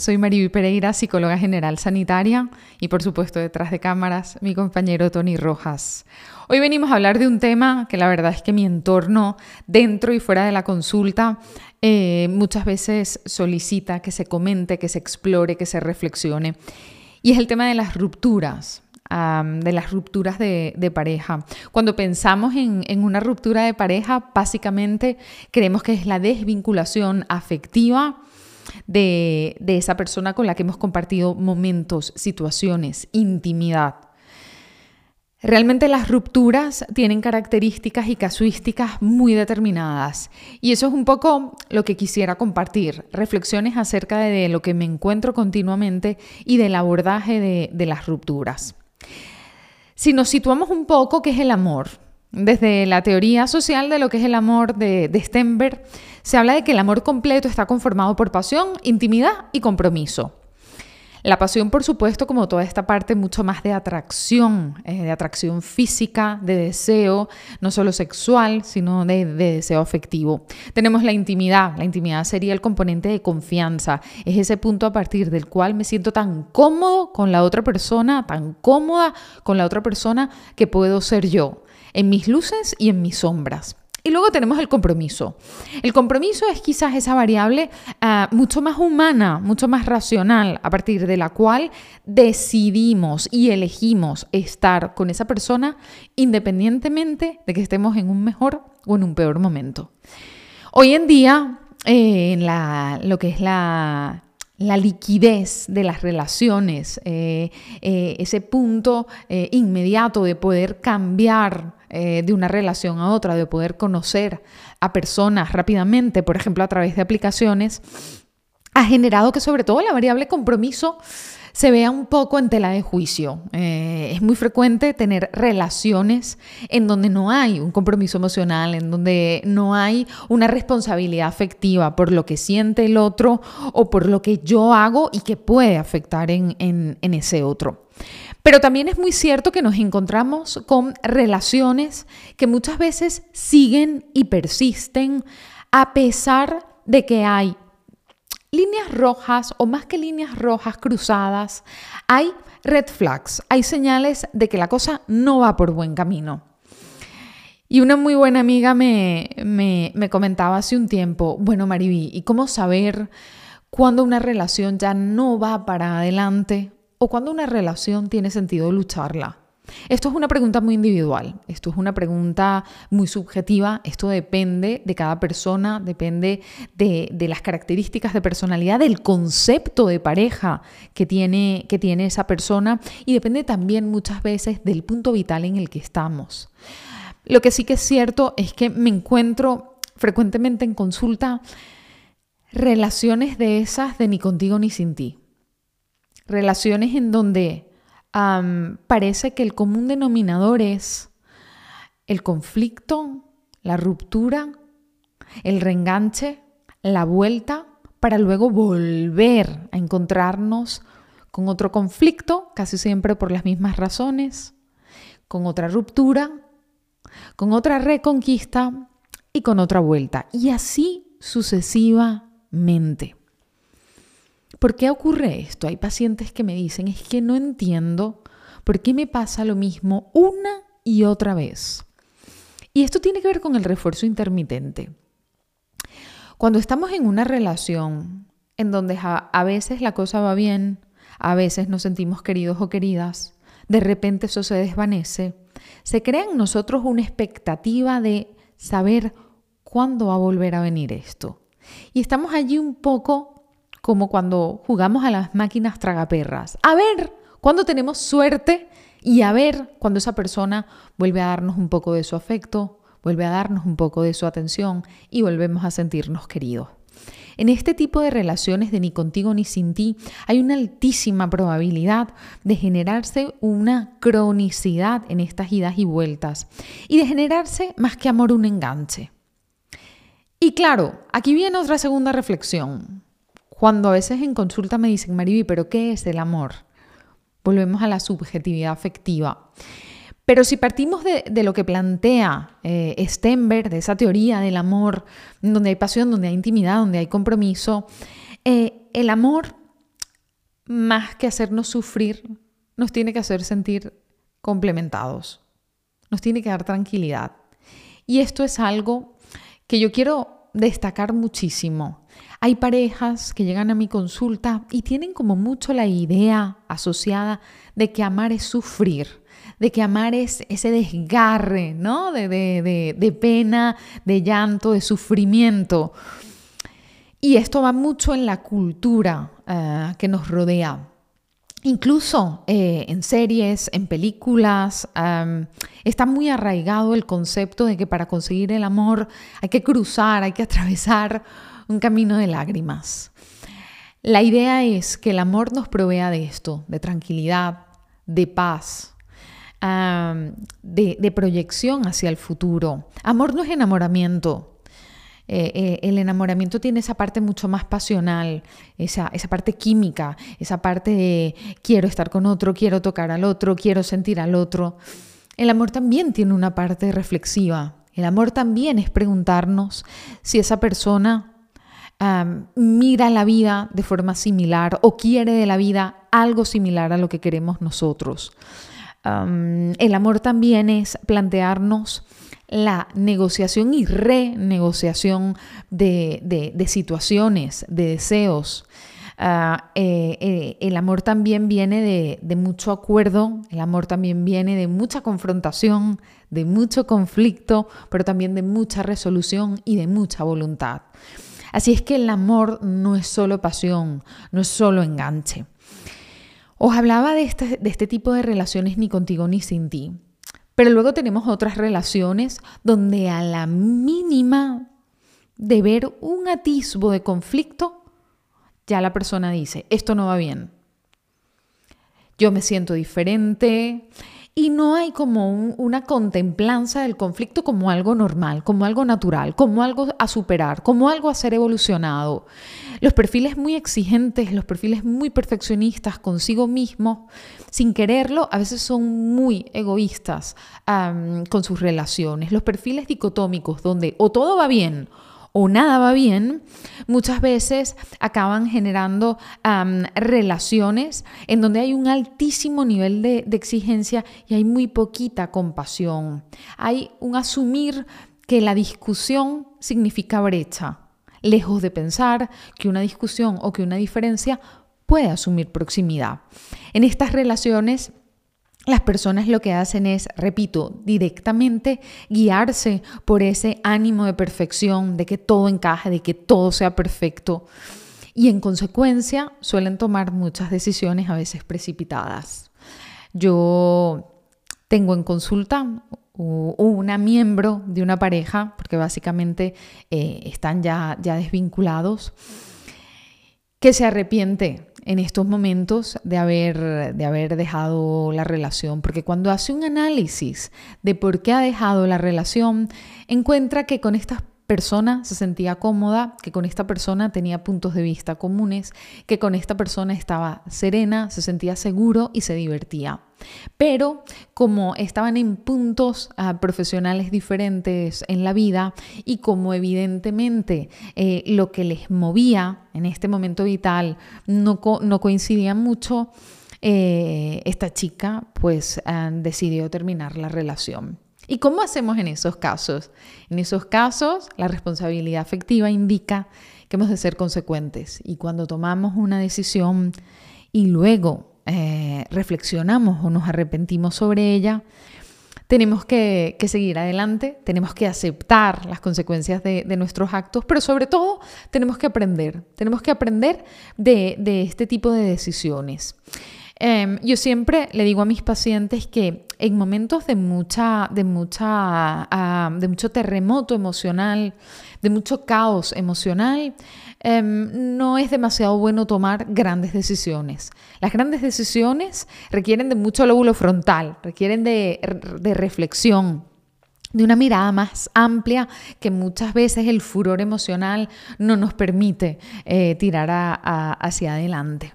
Soy Mariby Pereira, psicóloga general sanitaria y por supuesto detrás de cámaras mi compañero Tony Rojas. Hoy venimos a hablar de un tema que la verdad es que mi entorno dentro y fuera de la consulta eh, muchas veces solicita que se comente, que se explore, que se reflexione y es el tema de las rupturas. de las rupturas de, pareja. Cuando pensamos en, en, una ruptura de pareja, básicamente creemos que es la desvinculación afectiva de, esa persona con la que hemos compartido momentos, situaciones, intimidad. Realmente las rupturas tienen características y casuísticas muy determinadas y eso es un poco lo que quisiera compartir, reflexiones acerca de lo que me encuentro continuamente y del abordaje de, las rupturas. Si nos situamos un poco, ¿qué es el amor? Desde la teoría social de lo que es el amor de, de Stenberg, se habla de que el amor completo está conformado por pasión, intimidad y compromiso. La pasión, por supuesto, como toda esta parte mucho más de atracción, eh, de atracción física, de deseo, no solo sexual, sino de, de, deseo afectivo. Tenemos la intimidad. La intimidad sería el componente de confianza. Es ese punto a partir del cual me siento tan cómodo con la otra persona, tan cómoda con la otra persona que puedo ser yo, en mis luces y en mis sombras. Y luego tenemos el compromiso. El compromiso es quizás esa variable ah, mucho más humana, mucho más racional, a partir de la cual decidimos y elegimlo estar con esa persona independientemente de que estemos en un mejor o en un peor momento. Hoy en día, eh, en lo que es la, liquidez de las relaciones, eh, eh, ese punto inmediato de poder cambiar eh, de una relación a otra, de poder conocer a personas rápidamente, por ejemplo, a través de aplicaciones, ha generado que sobre todo la variable compromiso se vea un poco en tela de juicio. Eh, es muy frecuente tener relaciones en donde no hay un compromiso emocional, en donde no hay una responsabilidad afectiva por lo que siente el otro o por lo que yo hago y que puede afectar en, en ese otro. Pero también es muy cierto que nos encontramos con relaciones que muchas veces siguen y persisten a pesar de que hay líneas rojas o más que líneas rojas cruzadas, hay red flags, hay señales de que la cosa no va por buen camino. Y una muy buena amiga me, me, comentaba hace un tiempo, bueno Mariví, ¿y cómo saber cuándo una relación ya no va para adelante o cuando una relación tiene sentido lucharla? Esto es una pregunta muy individual, esto es una pregunta muy subjetiva, esto depende de cada persona, depende de, las características de personalidad, del concepto de pareja que tiene, que tiene esa persona y depende también muchas veces del punto vital en el que estamos. Lo que sí que es cierto es que me encuentro frecuentemente en consulta relaciones de esas de ni contigo ni sin ti relaciones en donde parece que el común denominador es el conflicto, la ruptura, el reenganche, la vuelta, para luego volver a encontrarnos con otro conflicto, casi siempre por las mismas razones, con otra ruptura, con otra reconquista y con otra vuelta. Y así sucesivamente. ¿Por qué ocurre esto? Hay pacientes que me dicen, es que no entiendo por qué me pasa lo mismo una y otra vez. Y esto tiene que ver con el refuerzo intermitente. Cuando estamos en una relación en donde a, veces la cosa va bien, a veces nos sentimos queridos o queridas, de repente eso se desvanece, se crea en nosotros una expectativa de saber cuándo va a volver a venir esto. Y estamos allí un poco como cuando jugamos a las máquinas tragaperras. A ver cuándo tenemos suerte y a ver cuando esa persona vuelve a darnos un poco de su afecto, vuelve a darnos un poco de su atención y volvemos a sentirnos queridos. En este tipo de relaciones de ni contigo ni sin ti hay una altísima probabilidad de generarse una cronicidad en estas idas y vueltas y de generarse más que amor un enganche. Y claro, aquí viene otra segunda reflexión. Cuando a veces en consulta me dicen, Mariby, ¿pero qué es el amor? Volvemos a la subjetividad afectiva. Pero si partimos de, lo que plantea eh, Stenberg, de esa teoría del amor, donde hay pasión, donde hay intimidad, donde hay compromiso, eh, el amor más que hacernos sufrir, nos tiene que hacer sentir complementados, nos tiene que dar tranquilidad. Y esto es algo que yo quiero destacar muchísimo. Hay parejas que llegan a mi consulta y tienen como mucho la idea asociada de que amar es sufrir, de que amar es ese desgarre, ¿no? De, de, pena, de llanto, de sufrimiento. Y esto va mucho en la cultura eh, que nos rodea. Incluso eh, en series, en películas, está muy arraigado el concepto de que para conseguir el amor hay que cruzar, hay que atravesar un camino de lágrimas. La idea es que el amor nos provea de esto, de tranquilidad, de paz, de, proyección hacia el futuro. Amor no es enamoramiento, eh, eh, el enamoramiento tiene esa parte mucho más pasional, esa, esa, parte química, esa parte de quiero estar con otro, quiero tocar al otro, quiero sentir al otro. El amor también tiene una parte reflexiva. El amor también es preguntarnos si esa persona mira la vida de forma similar o quiere de la vida algo similar a lo que queremos nosotros. el amor también es plantearnos la negociación y renegociación de, situaciones, de deseos. Ah, eh, eh, el amor también viene de, de, mucho acuerdo, el amor también viene de mucha confrontación, de mucho conflicto, pero también de mucha resolución y de mucha voluntad. Así es que el amor no es solo pasión, no es solo enganche. Os hablaba de este, de este tipo de relaciones ni contigo ni sin ti, pero luego tenemos otras relaciones donde a la mínima de ver un atisbo de conflicto, ya la persona dice, esto no va bien. Yo me siento diferente, y no hay como una contemplanza del conflicto como algo normal, como algo natural, como algo a superar, como algo a ser evolucionado. Los perfiles muy exigentes, los perfiles muy perfeccionistas consigo mismos, sin quererlo, a veces son muy egoístas con sus relaciones. Los perfiles dicotómicos, donde o todo va bien o nada va bien, muchas veces acaban generando relaciones en donde hay un altísimo nivel de, de exigencia y hay muy poquita compasión. Hay un asumir que la discusión significa brecha, lejos de pensar que una discusión o que una diferencia puede asumir proximidad. En estas relaciones las personas lo que hacen es, repito, directamente guiarse por ese ánimo de perfección, de que todo encaje, de que todo sea perfecto. Y en consecuencia suelen tomar muchas decisiones a veces precipitadas. Yo tengo en consulta una miembro de una pareja, porque básicamente eh, están ya, ya desvinculados, que se arrepiente en estos momentos de haber, de haber dejado la relación, porque cuando hace un análisis de por qué ha dejado la relación, encuentra que con estas persona se sentía cómoda, que con esta persona tenía puntos de vista comunes, que con esta persona estaba serena, se sentía seguro y se divertía. Pero como estaban en puntos ah, profesionales diferentes en la vida y como evidentemente eh, lo que les movía en este momento vital no, no coincidía mucho, eh, esta chica pues ah, decidió terminar la relación. ¿Y cómo hacemos en esos casos? En esos casos, la responsabilidad afectiva indica que hemos de ser consecuentes y cuando tomamos una decisión y luego eh, reflexionamos o nos arrepentimos sobre ella, tenemos que, seguir adelante, tenemos que aceptar las consecuencias de, nuestros actos, pero sobre todo tenemos que aprender, tenemos que aprender de, de este tipo de decisiones. Em, yo siempre le digo a mis pacientes que en momentos de mucha, de mucha, de mucho terremoto emocional, de mucho caos emocional, em, no es demasiado bueno tomar grandes decisiones. Las grandes decisiones requieren de mucho lóbulo frontal, requieren de, reflexión, de una mirada más amplia que muchas veces el furor emocional no nos permite eh, tirar hacia adelante.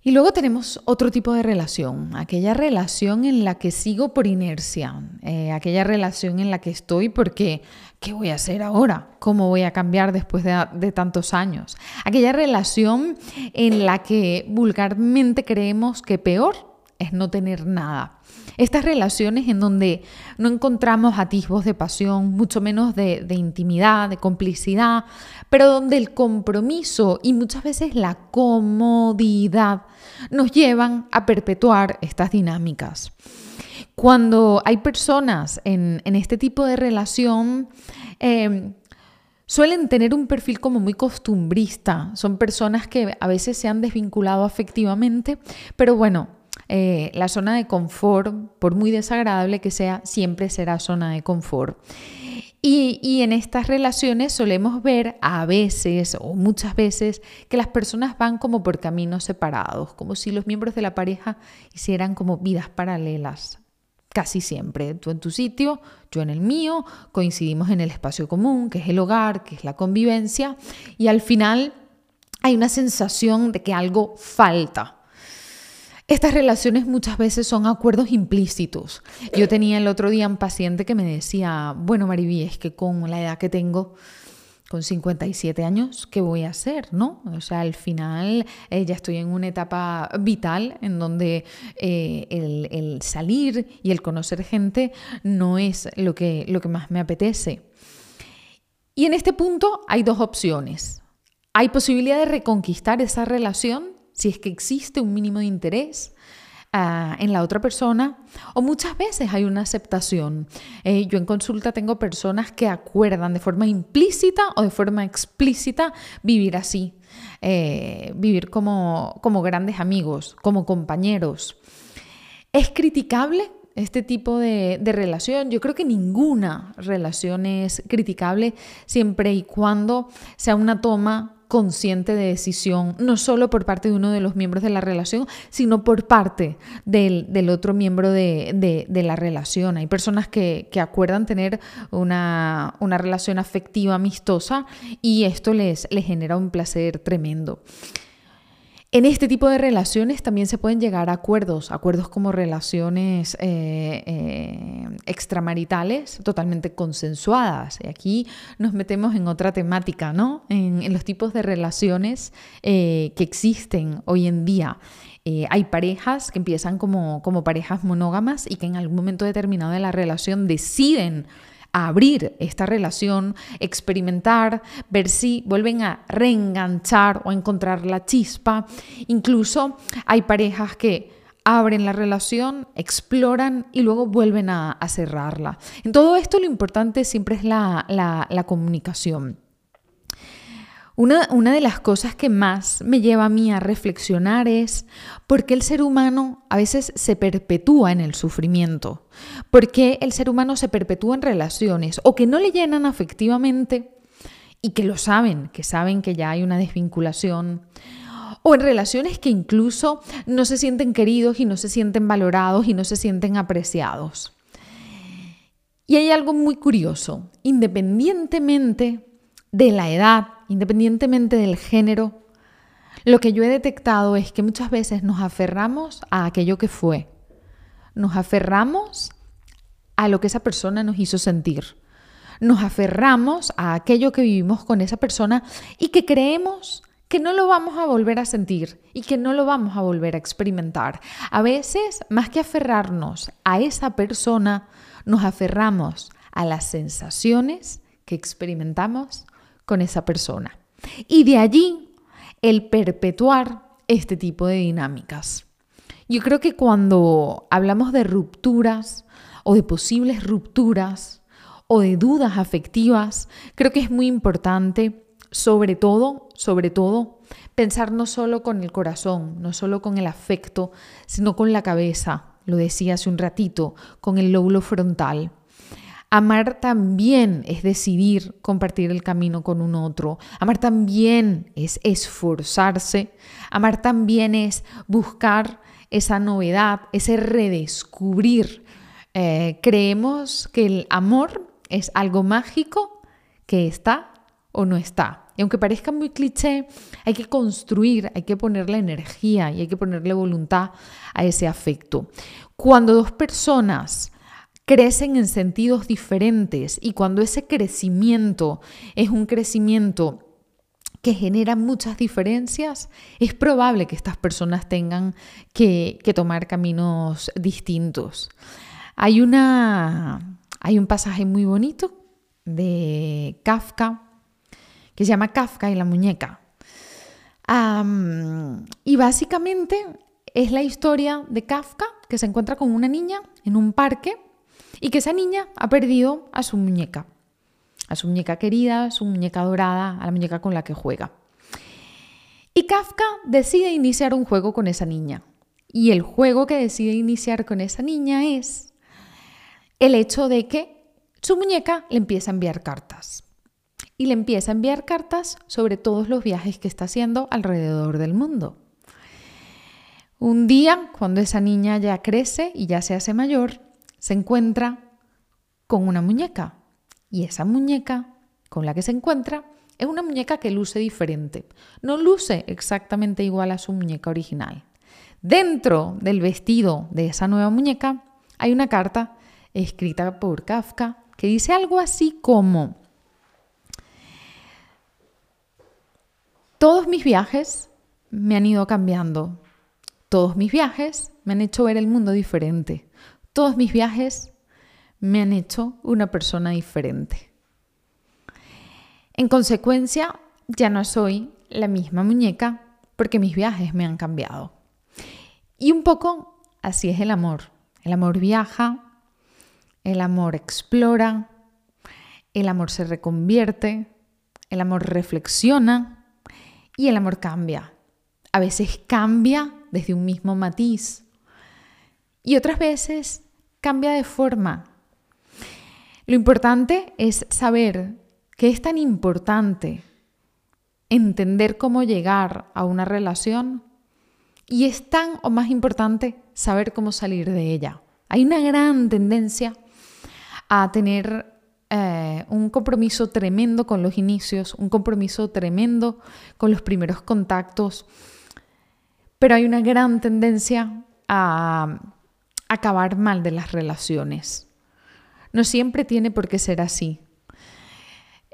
Y luego tenemos otro tipo de relación, aquella relación en la que sigo por inercia, eh, aquella relación en la que estoy porque, ¿qué voy a hacer ahora? ¿Cómo voy a cambiar después de, de tantos años? Aquella relación en la que vulgarmente creemos que peor es no tener nada. Estas relaciones en donde no encontramos atisbos de pasión, mucho menos de, intimidad, de complicidad, pero donde el compromiso y muchas veces la comodidad nos llevan a perpetuar estas dinámicas. Cuando hay personas en, este tipo de relación, em, suelen tener un perfil como muy costumbrista. Son personas que a veces se han desvinculado afectivamente, pero bueno, eh, la zona de confort, por muy desagradable que sea, siempre será zona de confort. Y, y, en estas relaciones solemos ver a veces o muchas veces que las personas van como por caminos separados, como si los miembros de la pareja hicieran como vidas paralelas. Casi siempre, tú en tu sitio, yo en el mío, coincidimos en el espacio común, que es el hogar, que es la convivencia, y al final hay una sensación de que algo falta, estas relaciones muchas veces son acuerdos implícitos. Yo tenía el otro día un paciente que me decía, bueno, Mariví, es que con la edad que tengo, con 57 años, ¿qué voy a hacer? ¿No? O sea, al final eh, ya estoy en una etapa vital en donde eh, el, salir y el conocer gente no es lo que, lo que más me apetece. Y en este punto hay dos opciones. Hay posibilidad de reconquistar esa relación si es que existe un mínimo de interés ah, en la otra persona o muchas veces hay una aceptación. Eh, yo en consulta tengo personas que acuerdan de forma implícita o de forma explícita vivir así, eh, vivir como, como grandes amigos, como compañeros. ¿Es criticable este tipo de, de, relación. Yo creo que ninguna relación es criticable siempre y cuando sea una toma consciente de decisión, no solo por parte de uno de los miembros de la relación, sino por parte del, otro miembro de, la relación. Hay personas que, acuerdan tener una, relación afectiva amistosa y esto les, les genera un placer tremendo. En este tipo de relaciones también se pueden llegar a acuerdos, acuerdos como relaciones eh, eh, extramaritales totalmente consensuadas. Y aquí nos metemos en otra temática, ¿no? En, los tipos de relaciones eh, que existen hoy en día. hay parejas que empiezan como, como parejas monógamas y que en algún momento determinado de la relación deciden abrir esta relación, experimentar, ver si vuelven a reenganchar o encontrar la chispa. Incluso hay parejas que abren la relación, exploran y luego vuelven a, cerrarla. En todo esto lo importante siempre es la, la comunicación. Una, de las cosas que más me lleva a mí a reflexionar es por qué el ser humano a veces se perpetúa en el sufrimiento, por qué el ser humano se perpetúa en relaciones o que no le llenan afectivamente y que lo saben, que saben que ya hay una desvinculación, o en relaciones que incluso no se sienten queridos y no se sienten valorados y no se sienten apreciados. Y hay algo muy curioso, independientemente de la edad, independientemente del género, lo que yo he detectado es que muchas veces nos aferramos a aquello que fue. Nos aferramos a lo que esa persona nos hizo sentir. Nos aferramos a aquello que vivimos con esa persona y que creemos que no lo vamos a volver a sentir y que no lo vamos a volver a experimentar. A veces, más que aferrarnos a esa persona, nos aferramos a las sensaciones que experimentamos con esa persona. Y de allí el perpetuar este tipo de dinámicas. Yo creo que cuando hablamos de rupturas o de posibles rupturas o de dudas afectivas, creo que es muy importante, sobre todo, sobre todo, pensar no solo con el corazón, no solo con el afecto, sino con la cabeza, lo decía hace un ratito, con el lóbulo frontal. Amar también es decidir compartir el camino con un otro. Amar también es esforzarse. Amar también es buscar esa novedad, ese redescubrir. Eh, creemos que el amor es algo mágico que está o no está. Y aunque parezca muy cliché, hay que construir, hay que ponerle energía y hay que ponerle voluntad a ese afecto. Cuando dos personas crecen en sentidos diferentes y cuando ese crecimiento es un crecimiento que genera muchas diferencias, es probable que estas personas tengan que, tomar caminos distintos. Hay, una, hay un pasaje muy bonito de Kafka que se llama Kafka y la muñeca. y básicamente es la historia de Kafka que se encuentra con una niña en un parque y que esa niña ha perdido a su muñeca, a su muñeca querida, a su muñeca dorada, a la muñeca con la que juega. Y Kafka decide iniciar un juego con esa niña. Y el juego que decide iniciar con esa niña es el hecho de que su muñeca le empieza a enviar cartas y le empieza a enviar cartas sobre todos los viajes que está haciendo alrededor del mundo. Un día, cuando esa niña ya crece y ya se hace mayor, se encuentra con una muñeca. Y esa muñeca con la que se encuentra es una muñeca que luce diferente. No luce exactamente igual a su muñeca original. Dentro del vestido de esa nueva muñeca hay una carta escrita por Kafka que dice algo así como, Todos mis viajes me han ido cambiando. Todos mis viajes me han hecho ver el mundo diferente. Todos mis viajes me han hecho una persona diferente. En consecuencia, ya no soy la misma muñeca porque mis viajes me han cambiado. Y un poco así es el amor. El amor viaja, el amor explora, el amor se reconvierte, el amor reflexiona y el amor cambia. A veces cambia desde un mismo matiz y otras veces cambia de forma. Lo importante es saber que es tan importante entender cómo llegar a una relación y es tan o más importante saber cómo salir de ella. Hay una gran tendencia a tener eh, un compromiso tremendo con los inicios, un compromiso tremendo con los primeros contactos, pero hay una gran tendencia a acabar mal de las relaciones. No siempre tiene por qué ser así.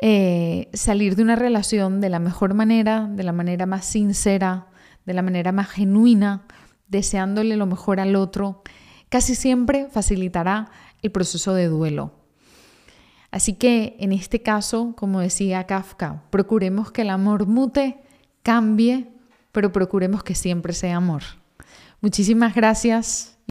Eh, salir de una relación de la mejor manera, de la manera más sincera, de la manera más genuina, deseándole lo mejor al otro, casi siempre facilitará el proceso de duelo. Así que en este caso, como decía Kafka, procuremos que el amor mute, cambie, pero procuremos que siempre sea amor. Muchísimas gracias